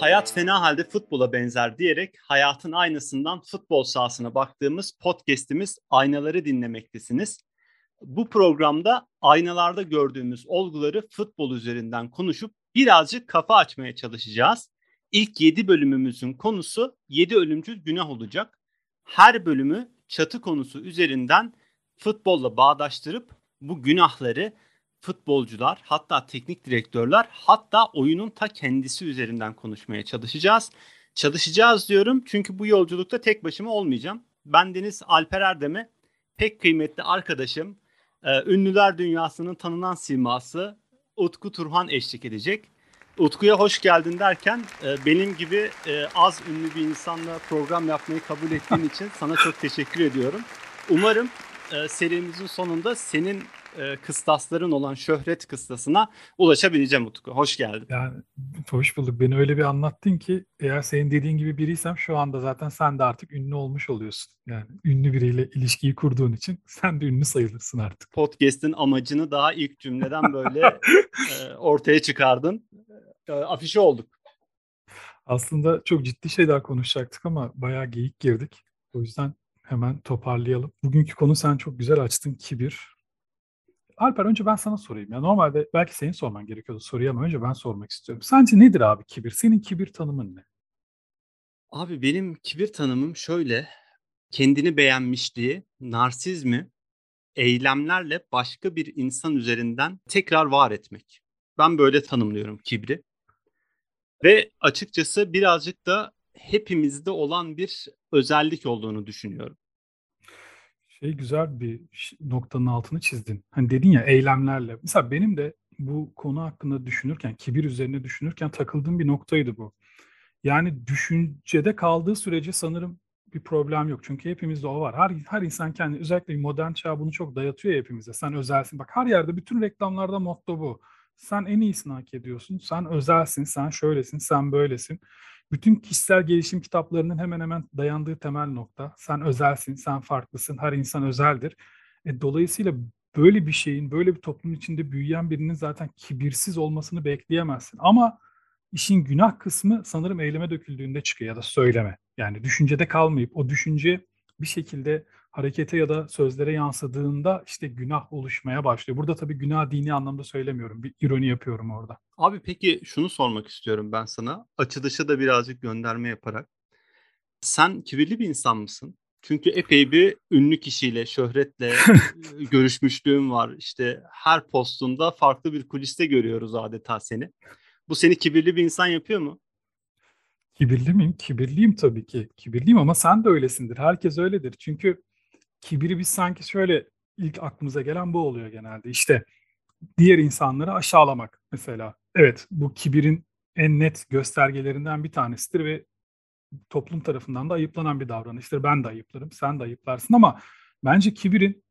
Hayat fena halde futbola benzer diyerek hayatın aynasından futbol sahasına baktığımız podcast'imiz Aynaları dinlemektesiniz. Bu programda aynalarda gördüğümüz olguları futbol üzerinden konuşup birazcık kafa açmaya çalışacağız. İlk 7 bölümümüzün konusu 7 ölümcül günah olacak. Her bölümü çatı konusu üzerinden futbolla bağdaştırıp bu günahları futbolcular, hatta teknik direktörler, hatta oyunun ta kendisi üzerinden konuşmaya çalışacağız. Çalışacağız diyorum çünkü bu yolculukta tek başıma olmayacağım. Ben Deniz Alper Erdem'e pek kıymetli arkadaşım, e, ünlüler dünyasının tanınan siması Utku Turhan eşlik edecek. Utku'ya hoş geldin derken e, benim gibi e, az ünlü bir insanla program yapmayı kabul ettiğin için sana çok teşekkür ediyorum. Umarım serimizin sonunda senin e, kıstasların olan şöhret kıstasına ulaşabileceğim Utku. Hoş geldin. Yani hoş bulduk. Beni öyle bir anlattın ki eğer senin dediğin gibi biriysem şu anda zaten sen de artık ünlü olmuş oluyorsun. Yani ünlü biriyle ilişkiyi kurduğun için sen de ünlü sayılırsın artık. Podcast'in amacını daha ilk cümleden böyle e, ortaya çıkardın. E, afişe olduk. Aslında çok ciddi şeyler konuşacaktık ama bayağı geyik girdik. O yüzden hemen toparlayalım. Bugünkü konu sen çok güzel açtın kibir. Alper önce ben sana sorayım. Ya normalde belki senin sorman gerekiyordu soruyu ama önce ben sormak istiyorum. Sence nedir abi kibir? Senin kibir tanımın ne? Abi benim kibir tanımım şöyle. Kendini beğenmişliği, narsizmi, eylemlerle başka bir insan üzerinden tekrar var etmek. Ben böyle tanımlıyorum kibri. Ve açıkçası birazcık da hepimizde olan bir özellik olduğunu düşünüyorum şey güzel bir noktanın altını çizdin. Hani dedin ya eylemlerle. Mesela benim de bu konu hakkında düşünürken, kibir üzerine düşünürken takıldığım bir noktaydı bu. Yani düşüncede kaldığı sürece sanırım bir problem yok. Çünkü hepimizde o var. Her, her insan kendi, özellikle modern çağ bunu çok dayatıyor ya hepimize. Sen özelsin. Bak her yerde bütün reklamlarda motto bu. Sen en iyisini hak ediyorsun. Sen özelsin, sen şöylesin, sen böylesin bütün kişisel gelişim kitaplarının hemen hemen dayandığı temel nokta. Sen özelsin, sen farklısın, her insan özeldir. E, dolayısıyla böyle bir şeyin, böyle bir toplumun içinde büyüyen birinin zaten kibirsiz olmasını bekleyemezsin. Ama işin günah kısmı sanırım eyleme döküldüğünde çıkıyor ya da söyleme. Yani düşüncede kalmayıp o düşünce bir şekilde harekete ya da sözlere yansıdığında işte günah oluşmaya başlıyor. Burada tabii günah dini anlamda söylemiyorum. Bir ironi yapıyorum orada. Abi peki şunu sormak istiyorum ben sana. Açılışa da birazcık gönderme yaparak. Sen kibirli bir insan mısın? Çünkü epey bir ünlü kişiyle, şöhretle görüşmüşlüğüm var. İşte her postunda farklı bir kuliste görüyoruz adeta seni. Bu seni kibirli bir insan yapıyor mu? Kibirli miyim? Kibirliyim tabii ki. Kibirliyim ama sen de öylesindir. Herkes öyledir. Çünkü kibiri biz sanki şöyle ilk aklımıza gelen bu oluyor genelde. İşte diğer insanları aşağılamak mesela. Evet bu kibirin en net göstergelerinden bir tanesidir ve toplum tarafından da ayıplanan bir davranıştır. Ben de ayıplarım, sen de ayıplarsın ama bence kibirin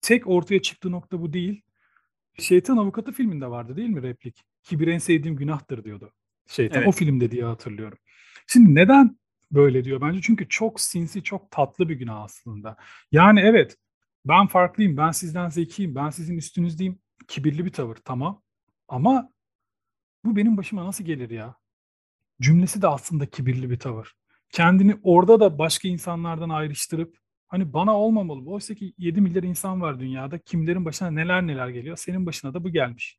tek ortaya çıktığı nokta bu değil. Şeytan Avukatı filminde vardı değil mi replik? Kibir en sevdiğim günahtır diyordu. Şeytan evet. o filmde diye hatırlıyorum. Şimdi neden böyle diyor bence? Çünkü çok sinsi, çok tatlı bir günah aslında. Yani evet ben farklıyım, ben sizden zekiyim, ben sizin üstünüzdeyim. Kibirli bir tavır tamam. Ama bu benim başıma nasıl gelir ya? Cümlesi de aslında kibirli bir tavır. Kendini orada da başka insanlardan ayrıştırıp hani bana olmamalı. Oysa ki 7 milyar insan var dünyada. Kimlerin başına neler neler geliyor. Senin başına da bu gelmiş.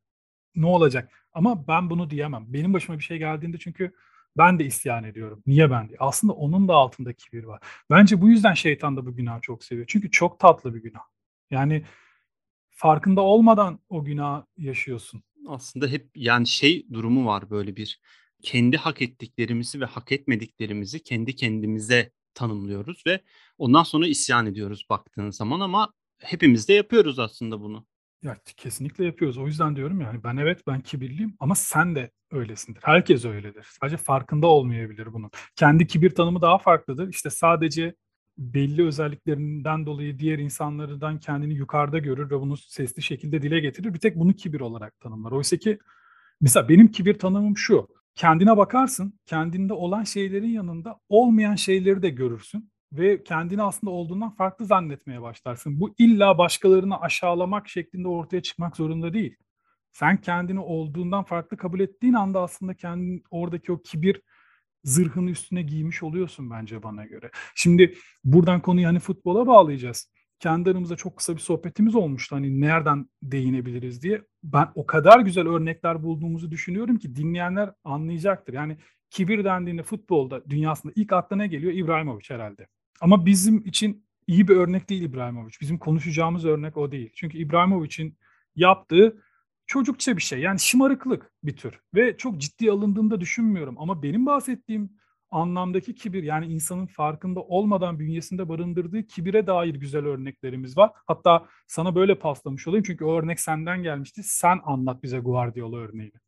Ne olacak? Ama ben bunu diyemem. Benim başıma bir şey geldiğinde çünkü ben de isyan ediyorum. Niye ben diye. Aslında onun da altında kibir var. Bence bu yüzden şeytan da bu günahı çok seviyor. Çünkü çok tatlı bir günah. Yani farkında olmadan o günah yaşıyorsun. Aslında hep yani şey durumu var böyle bir kendi hak ettiklerimizi ve hak etmediklerimizi kendi kendimize tanımlıyoruz ve ondan sonra isyan ediyoruz baktığın zaman ama hepimiz de yapıyoruz aslında bunu. Ya kesinlikle yapıyoruz. O yüzden diyorum yani ben evet ben kibirliyim ama sen de öylesindir. Herkes öyledir. Sadece farkında olmayabilir bunun. Kendi kibir tanımı daha farklıdır. İşte sadece belli özelliklerinden dolayı diğer insanlardan kendini yukarıda görür ve bunu sesli şekilde dile getirir. Bir tek bunu kibir olarak tanımlar. Oysa ki mesela benim kibir tanımım şu. Kendine bakarsın, kendinde olan şeylerin yanında olmayan şeyleri de görürsün ve kendini aslında olduğundan farklı zannetmeye başlarsın. Bu illa başkalarını aşağılamak şeklinde ortaya çıkmak zorunda değil. Sen kendini olduğundan farklı kabul ettiğin anda aslında kendin oradaki o kibir zırhını üstüne giymiş oluyorsun bence bana göre. Şimdi buradan konuyu hani futbola bağlayacağız. Kendi aramızda çok kısa bir sohbetimiz olmuştu. Hani nereden değinebiliriz diye. Ben o kadar güzel örnekler bulduğumuzu düşünüyorum ki dinleyenler anlayacaktır. Yani kibir dendiğinde futbolda dünyasında ilk akla ne geliyor? İbrahimovic herhalde. Ama bizim için iyi bir örnek değil İbrahimovic. Bizim konuşacağımız örnek o değil. Çünkü İbrahimovic'in yaptığı çocukça bir şey. Yani şımarıklık bir tür. Ve çok ciddi alındığında düşünmüyorum. Ama benim bahsettiğim anlamdaki kibir yani insanın farkında olmadan bünyesinde barındırdığı kibire dair güzel örneklerimiz var. Hatta sana böyle paslamış olayım çünkü o örnek senden gelmişti. Sen anlat bize Guardiola örneğini.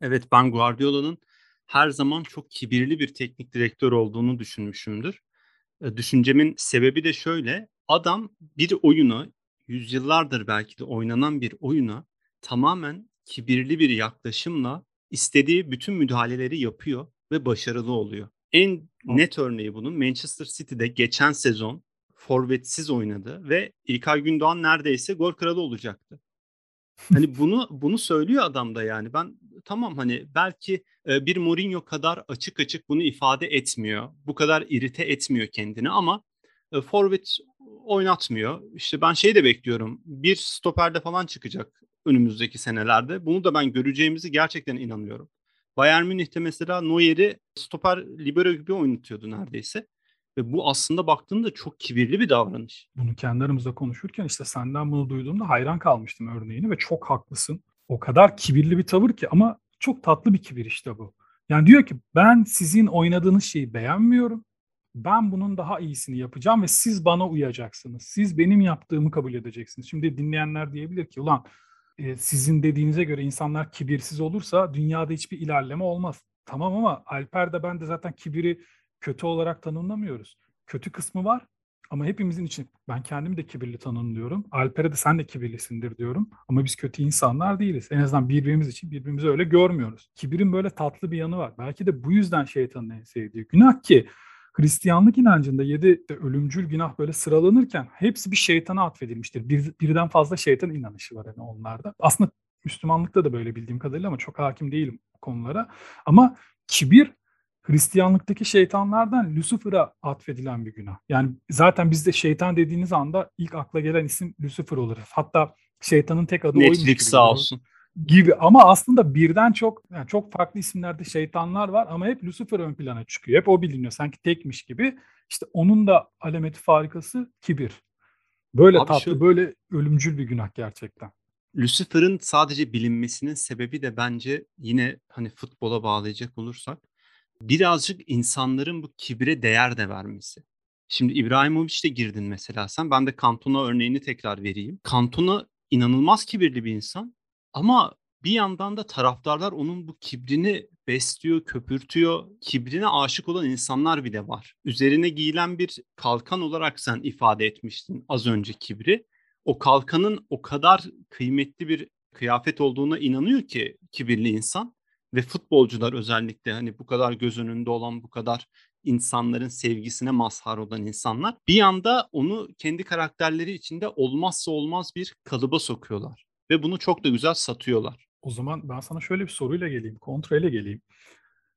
Evet ben Guardiola'nın her zaman çok kibirli bir teknik direktör olduğunu düşünmüşümdür. Düşüncemin sebebi de şöyle. Adam bir oyunu yüzyıllardır belki de oynanan bir oyuna tamamen kibirli bir yaklaşımla istediği bütün müdahaleleri yapıyor ve başarılı oluyor. En net örneği bunun Manchester City'de geçen sezon forvetsiz oynadı ve İlkay Gündoğan neredeyse gol kralı olacaktı. Hani bunu bunu söylüyor adam da yani. Ben tamam hani belki e, bir Mourinho kadar açık açık bunu ifade etmiyor. Bu kadar irite etmiyor kendini ama e, forvet oynatmıyor. İşte ben şey de bekliyorum. Bir stoperde falan çıkacak önümüzdeki senelerde. Bunu da ben göreceğimizi gerçekten inanıyorum. Bayern Münih'te mesela Neuer'i stoper libero gibi oynatıyordu neredeyse. Ve bu aslında baktığında çok kibirli bir davranış. Bunu kendi aramızda konuşurken işte senden bunu duyduğumda hayran kalmıştım örneğini ve çok haklısın. O kadar kibirli bir tavır ki ama çok tatlı bir kibir işte bu. Yani diyor ki ben sizin oynadığınız şeyi beğenmiyorum. Ben bunun daha iyisini yapacağım ve siz bana uyacaksınız. Siz benim yaptığımı kabul edeceksiniz. Şimdi dinleyenler diyebilir ki ulan e, sizin dediğinize göre insanlar kibirsiz olursa dünyada hiçbir ilerleme olmaz. Tamam ama Alper de ben de zaten kibiri kötü olarak tanımlamıyoruz. Kötü kısmı var ama hepimizin için ben kendimi de kibirli tanımlıyorum. Alper'e de sen de kibirlisindir diyorum. Ama biz kötü insanlar değiliz. En azından birbirimiz için birbirimizi öyle görmüyoruz. Kibirin böyle tatlı bir yanı var. Belki de bu yüzden şeytanın en sevdiği günah ki Hristiyanlık inancında yedi ölümcül günah böyle sıralanırken hepsi bir şeytana atfedilmiştir. Bir, birden fazla şeytan inanışı var yani onlarda. Aslında Müslümanlıkta da böyle bildiğim kadarıyla ama çok hakim değilim konulara. Ama kibir Hristiyanlıktaki şeytanlardan Lucifer'a atfedilen bir günah. Yani zaten bizde şeytan dediğiniz anda ilk akla gelen isim Lucifer olur. Hatta şeytanın tek adı Netflix oymuş sağ olsun. Gibi ama aslında birden çok yani çok farklı isimlerde şeytanlar var ama hep Lucifer ön plana çıkıyor. Hep o biliniyor sanki tekmiş gibi. İşte onun da alameti farikası kibir. Böyle Abi tatlı, şu... böyle ölümcül bir günah gerçekten. Lucifer'ın sadece bilinmesinin sebebi de bence yine hani futbola bağlayacak olursak birazcık insanların bu kibre değer de vermesi. Şimdi İbrahimovic'te girdin mesela sen. Ben de Cantona örneğini tekrar vereyim. Cantona inanılmaz kibirli bir insan ama bir yandan da taraftarlar onun bu kibrini besliyor, köpürtüyor. Kibrine aşık olan insanlar bile var. Üzerine giyilen bir kalkan olarak sen ifade etmiştin az önce kibri. O kalkanın o kadar kıymetli bir kıyafet olduğuna inanıyor ki kibirli insan ve futbolcular özellikle hani bu kadar göz önünde olan bu kadar insanların sevgisine mazhar olan insanlar bir anda onu kendi karakterleri içinde olmazsa olmaz bir kalıba sokuyorlar ve bunu çok da güzel satıyorlar. O zaman ben sana şöyle bir soruyla geleyim, kontrole geleyim.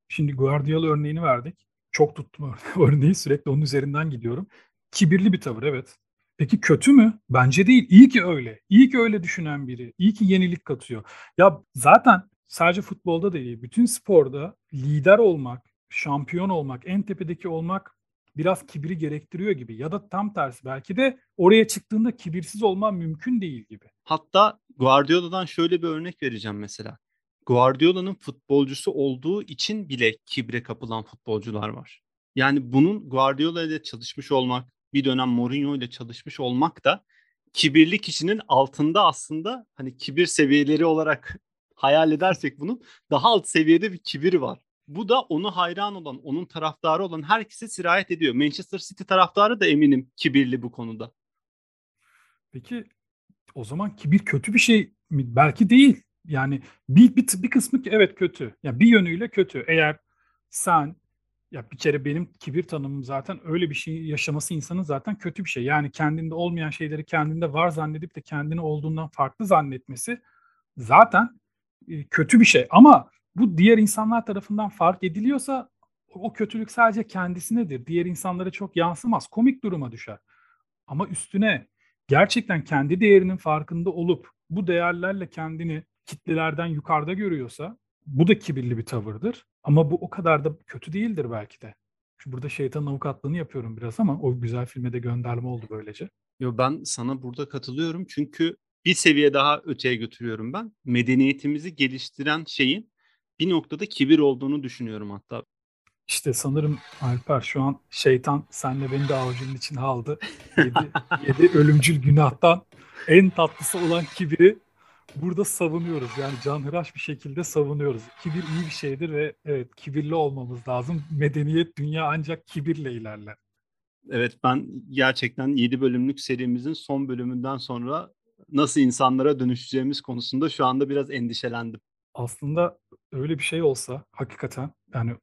Şimdi Guardiola örneğini verdik. Çok tuttum örneği sürekli onun üzerinden gidiyorum. Kibirli bir tavır evet. Peki kötü mü? Bence değil. İyi ki öyle. İyi ki öyle düşünen biri. İyi ki yenilik katıyor. Ya zaten sadece futbolda değil, bütün sporda lider olmak, şampiyon olmak, en tepedeki olmak biraz kibri gerektiriyor gibi. Ya da tam tersi belki de oraya çıktığında kibirsiz olman mümkün değil gibi. Hatta Guardiola'dan şöyle bir örnek vereceğim mesela. Guardiola'nın futbolcusu olduğu için bile kibre kapılan futbolcular var. Yani bunun Guardiola ile çalışmış olmak, bir dönem Mourinho ile çalışmış olmak da kibirli kişinin altında aslında hani kibir seviyeleri olarak hayal edersek bunun daha alt seviyede bir kibir var. Bu da onu hayran olan, onun taraftarı olan herkese sirayet ediyor. Manchester City taraftarı da eminim kibirli bu konuda. Peki o zaman kibir kötü bir şey mi? Belki değil. Yani bir, bir, bir kısmı evet kötü. Ya yani bir yönüyle kötü. Eğer sen ya bir kere benim kibir tanımım zaten öyle bir şey yaşaması insanın zaten kötü bir şey. Yani kendinde olmayan şeyleri kendinde var zannedip de kendini olduğundan farklı zannetmesi zaten kötü bir şey. Ama bu diğer insanlar tarafından fark ediliyorsa o kötülük sadece kendisinedir. Diğer insanlara çok yansımaz. Komik duruma düşer. Ama üstüne gerçekten kendi değerinin farkında olup bu değerlerle kendini kitlelerden yukarıda görüyorsa bu da kibirli bir tavırdır. Ama bu o kadar da kötü değildir belki de. Şu burada şeytanın avukatlığını yapıyorum biraz ama o güzel filme de gönderme oldu böylece. Yo ben sana burada katılıyorum çünkü bir seviye daha öteye götürüyorum ben. Medeniyetimizi geliştiren şeyin bir noktada kibir olduğunu düşünüyorum hatta. İşte sanırım Alper şu an şeytan senle beni de avucunun içine aldı. Yedi, yedi ölümcül günahtan en tatlısı olan kibiri burada savunuyoruz. Yani canhıraş bir şekilde savunuyoruz. Kibir iyi bir şeydir ve evet kibirli olmamız lazım. Medeniyet dünya ancak kibirle ilerler. Evet ben gerçekten 7 bölümlük serimizin son bölümünden sonra nasıl insanlara dönüşeceğimiz konusunda şu anda biraz endişelendim. Aslında öyle bir şey olsa hakikaten yani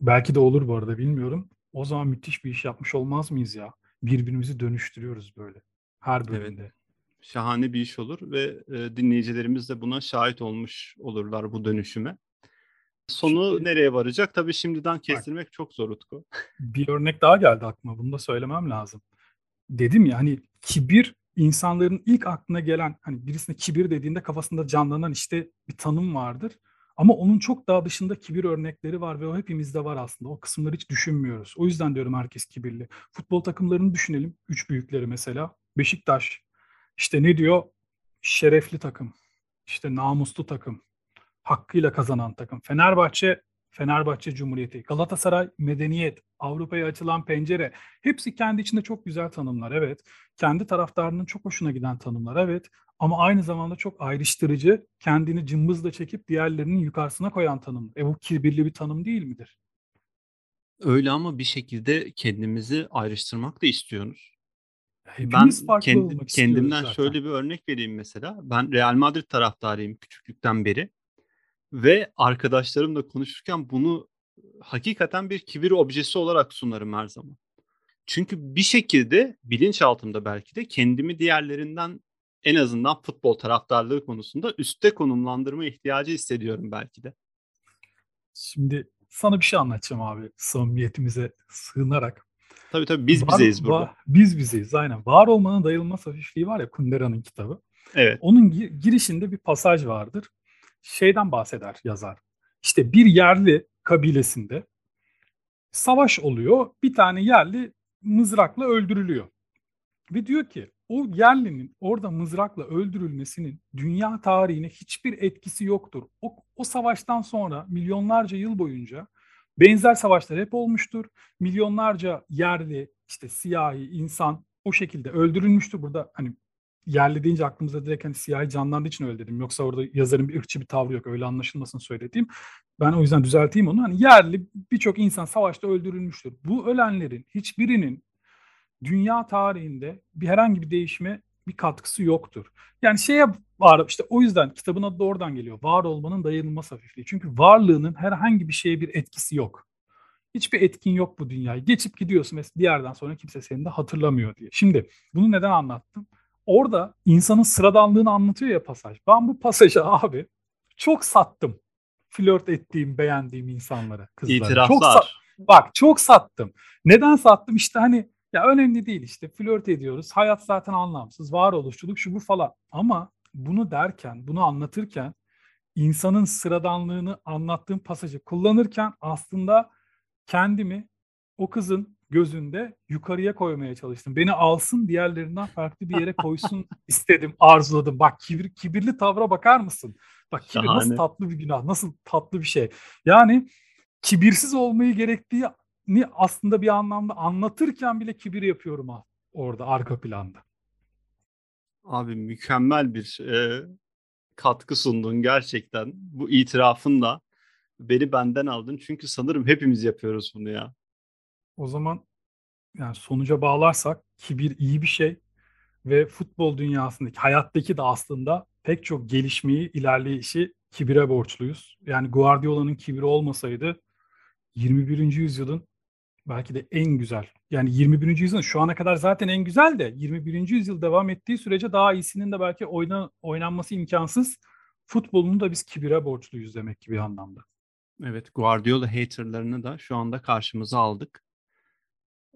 belki de olur bu arada bilmiyorum. O zaman müthiş bir iş yapmış olmaz mıyız ya? Birbirimizi dönüştürüyoruz böyle her bölümde. Evet. Şahane bir iş olur ve e, dinleyicilerimiz de buna şahit olmuş olurlar bu dönüşüme. Sonu Şimdi, nereye varacak? Tabii şimdiden kestirmek bak, çok zor Utku. Bir örnek daha geldi aklıma. Bunu da söylemem lazım. Dedim ya hani kibir insanların ilk aklına gelen hani birisine kibir dediğinde kafasında canlanan işte bir tanım vardır. Ama onun çok daha dışında kibir örnekleri var ve o hepimizde var aslında. O kısımları hiç düşünmüyoruz. O yüzden diyorum herkes kibirli. Futbol takımlarını düşünelim. Üç büyükleri mesela. Beşiktaş. İşte ne diyor? Şerefli takım. İşte namuslu takım. Hakkıyla kazanan takım. Fenerbahçe Fenerbahçe Cumhuriyeti, Galatasaray medeniyet, Avrupa'ya açılan pencere hepsi kendi içinde çok güzel tanımlar evet. Kendi taraftarının çok hoşuna giden tanımlar evet. Ama aynı zamanda çok ayrıştırıcı, kendini cımbızla çekip diğerlerinin yukarısına koyan tanım. E bu kibirli bir tanım değil midir? Öyle ama bir şekilde kendimizi ayrıştırmak da istiyoruz. Hepimiz ben kendim, kendimden zaten. şöyle bir örnek vereyim mesela. Ben Real Madrid taraftarıyım küçüklükten beri. Ve arkadaşlarımla konuşurken bunu hakikaten bir kibir objesi olarak sunarım her zaman. Çünkü bir şekilde bilinçaltımda belki de kendimi diğerlerinden en azından futbol taraftarlığı konusunda üstte konumlandırma ihtiyacı hissediyorum belki de. Şimdi sana bir şey anlatacağım abi samimiyetimize sığınarak. Tabii tabii biz var, bizeyiz burada. Var, biz bizeyiz aynen. Var olmanın dayılmaz hafifliği var ya Kundera'nın kitabı. Evet. Onun girişinde bir pasaj vardır şeyden bahseder yazar. İşte bir yerli kabilesinde savaş oluyor. Bir tane yerli mızrakla öldürülüyor. Ve diyor ki o yerlinin orada mızrakla öldürülmesinin dünya tarihine hiçbir etkisi yoktur. O, o savaştan sonra milyonlarca yıl boyunca benzer savaşlar hep olmuştur. Milyonlarca yerli, işte siyahi insan o şekilde öldürülmüştür. Burada hani yerli deyince aklımıza direkt hani siyahi canlandığı için öyle dedim. Yoksa orada yazarın bir ırkçı bir tavrı yok. Öyle anlaşılmasın söylediğim. Ben o yüzden düzelteyim onu. Hani yerli birçok insan savaşta öldürülmüştür. Bu ölenlerin hiçbirinin dünya tarihinde bir herhangi bir değişime bir katkısı yoktur. Yani şeye var işte o yüzden kitabın adı da oradan geliyor. Var olmanın dayanılmaz hafifliği. Çünkü varlığının herhangi bir şeye bir etkisi yok. Hiçbir etkin yok bu dünyayı. Geçip gidiyorsun ve bir yerden sonra kimse seni de hatırlamıyor diye. Şimdi bunu neden anlattım? Orada insanın sıradanlığını anlatıyor ya pasaj. Ben bu pasajı abi çok sattım. Flört ettiğim, beğendiğim insanlara, kızlara. İtiraflar. Çok sa- Bak çok sattım. Neden sattım? İşte hani ya önemli değil işte flört ediyoruz. Hayat zaten anlamsız. Varoluşçuluk şu bu falan. Ama bunu derken, bunu anlatırken insanın sıradanlığını anlattığım pasajı kullanırken aslında kendimi o kızın gözünde yukarıya koymaya çalıştım. Beni alsın diğerlerinden farklı bir yere koysun istedim, arzuladım. Bak kibir, kibirli tavra bakar mısın? Bak kibir Şahane. nasıl tatlı bir günah, nasıl tatlı bir şey. Yani kibirsiz olmayı gerektiği ni aslında bir anlamda anlatırken bile kibir yapıyorum orada arka planda. Abi mükemmel bir e, katkı sundun gerçekten. Bu itirafın da beni benden aldın. Çünkü sanırım hepimiz yapıyoruz bunu ya. O zaman yani sonuca bağlarsak kibir iyi bir şey ve futbol dünyasındaki hayattaki de aslında pek çok gelişmeyi, ilerleyişi kibire borçluyuz. Yani Guardiola'nın kibri olmasaydı 21. yüzyılın belki de en güzel. Yani 21. yüzyılın şu ana kadar zaten en güzel de 21. yüzyıl devam ettiği sürece daha iyisinin de belki oyna, oynanması imkansız. Futbolunu da biz kibire borçluyuz demek ki bir anlamda. Evet, Guardiola haterlarını da şu anda karşımıza aldık.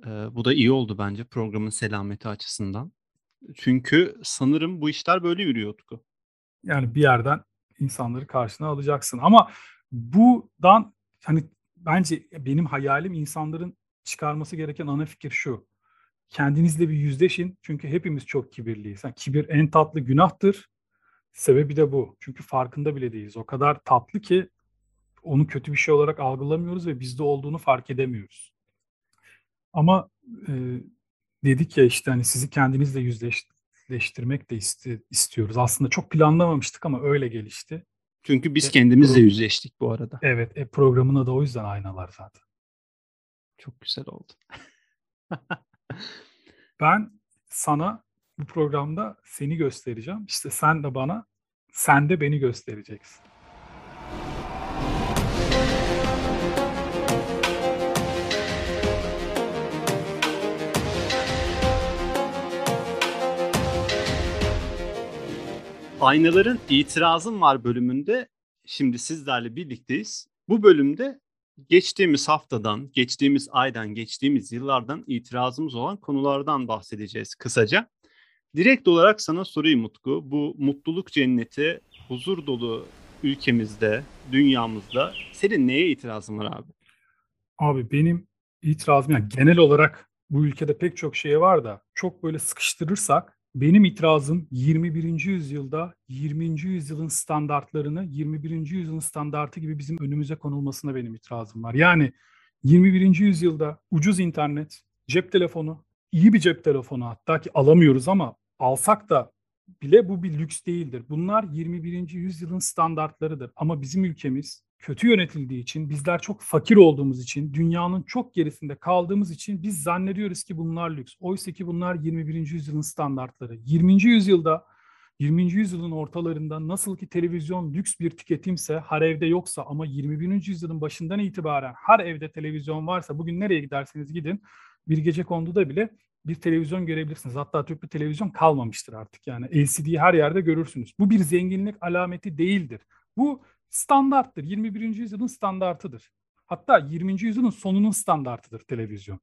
Bu da iyi oldu bence programın selameti açısından. Çünkü sanırım bu işler böyle yürüyor Utku. Yani bir yerden insanları karşına alacaksın. Ama buradan hani bence benim hayalim insanların çıkarması gereken ana fikir şu. Kendinizle bir yüzleşin. Çünkü hepimiz çok kibirliyiz. Yani kibir en tatlı günahtır. Sebebi de bu. Çünkü farkında bile değiliz. O kadar tatlı ki onu kötü bir şey olarak algılamıyoruz ve bizde olduğunu fark edemiyoruz. Ama e, dedik ya işte hani sizi kendinizle yüzleştirmek de iste, istiyoruz. Aslında çok planlamamıştık ama öyle gelişti. Çünkü biz e, kendimizle yüzleştik bu arada. Evet, e, programın adı o yüzden aynalar zaten. Çok güzel oldu. ben sana bu programda seni göstereceğim. İşte sen de bana, sen de beni göstereceksin. Aynaların itirazım var bölümünde şimdi sizlerle birlikteyiz. Bu bölümde geçtiğimiz haftadan, geçtiğimiz aydan, geçtiğimiz yıllardan itirazımız olan konulardan bahsedeceğiz kısaca. Direkt olarak sana sorayım Mutku. Bu mutluluk cenneti, huzur dolu ülkemizde, dünyamızda senin neye itirazın var abi? Abi benim itirazım yani genel olarak bu ülkede pek çok şey var da çok böyle sıkıştırırsak benim itirazım 21. yüzyılda 20. yüzyılın standartlarını 21. yüzyılın standartı gibi bizim önümüze konulmasına benim itirazım var. Yani 21. yüzyılda ucuz internet, cep telefonu, iyi bir cep telefonu hatta ki alamıyoruz ama alsak da bile bu bir lüks değildir. Bunlar 21. yüzyılın standartlarıdır. Ama bizim ülkemiz kötü yönetildiği için, bizler çok fakir olduğumuz için, dünyanın çok gerisinde kaldığımız için biz zannediyoruz ki bunlar lüks. Oysa ki bunlar 21. yüzyılın standartları. 20. yüzyılda 20. yüzyılın ortalarında nasıl ki televizyon lüks bir tüketimse, her evde yoksa ama 21. yüzyılın başından itibaren her evde televizyon varsa bugün nereye giderseniz gidin bir gece konduda bile bir televizyon görebilirsiniz. Hatta tüplü televizyon kalmamıştır artık yani. LCD'yi her yerde görürsünüz. Bu bir zenginlik alameti değildir. Bu standarttır. 21. yüzyılın standartıdır. Hatta 20. yüzyılın sonunun standartıdır televizyon.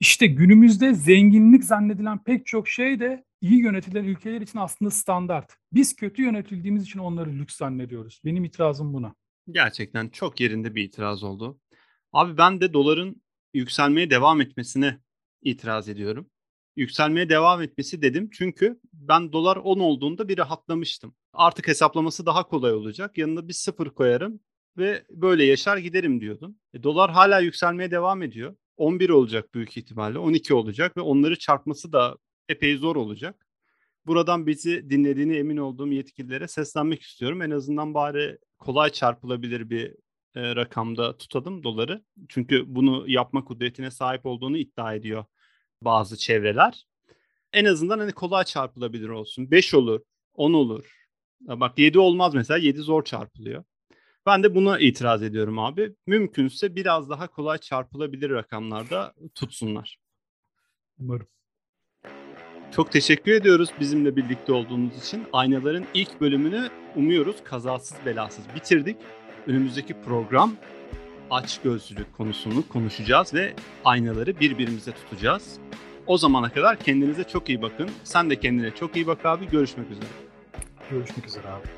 İşte günümüzde zenginlik zannedilen pek çok şey de iyi yönetilen ülkeler için aslında standart. Biz kötü yönetildiğimiz için onları lüks zannediyoruz. Benim itirazım buna. Gerçekten çok yerinde bir itiraz oldu. Abi ben de doların yükselmeye devam etmesine itiraz ediyorum. Yükselmeye devam etmesi dedim çünkü ben dolar 10 olduğunda bir rahatlamıştım. Artık hesaplaması daha kolay olacak. Yanına bir sıfır koyarım ve böyle yaşar giderim diyordum. E, dolar hala yükselmeye devam ediyor. 11 olacak büyük ihtimalle, 12 olacak ve onları çarpması da epey zor olacak. Buradan bizi dinlediğini emin olduğum yetkililere seslenmek istiyorum. En azından bari kolay çarpılabilir bir e, rakamda tutalım doları. Çünkü bunu yapma kudretine sahip olduğunu iddia ediyor bazı çevreler. En azından hani kolay çarpılabilir olsun. 5 olur, 10 olur. Bak 7 olmaz mesela 7 zor çarpılıyor. Ben de buna itiraz ediyorum abi. Mümkünse biraz daha kolay çarpılabilir rakamlarda tutsunlar. Umarım. Çok teşekkür ediyoruz bizimle birlikte olduğunuz için. Aynaların ilk bölümünü umuyoruz kazasız belasız bitirdik. Önümüzdeki program aç gözlülük konusunu konuşacağız ve aynaları birbirimize tutacağız. O zamana kadar kendinize çok iyi bakın. Sen de kendine çok iyi bak abi. Görüşmek üzere. Görüşmek üzere abi.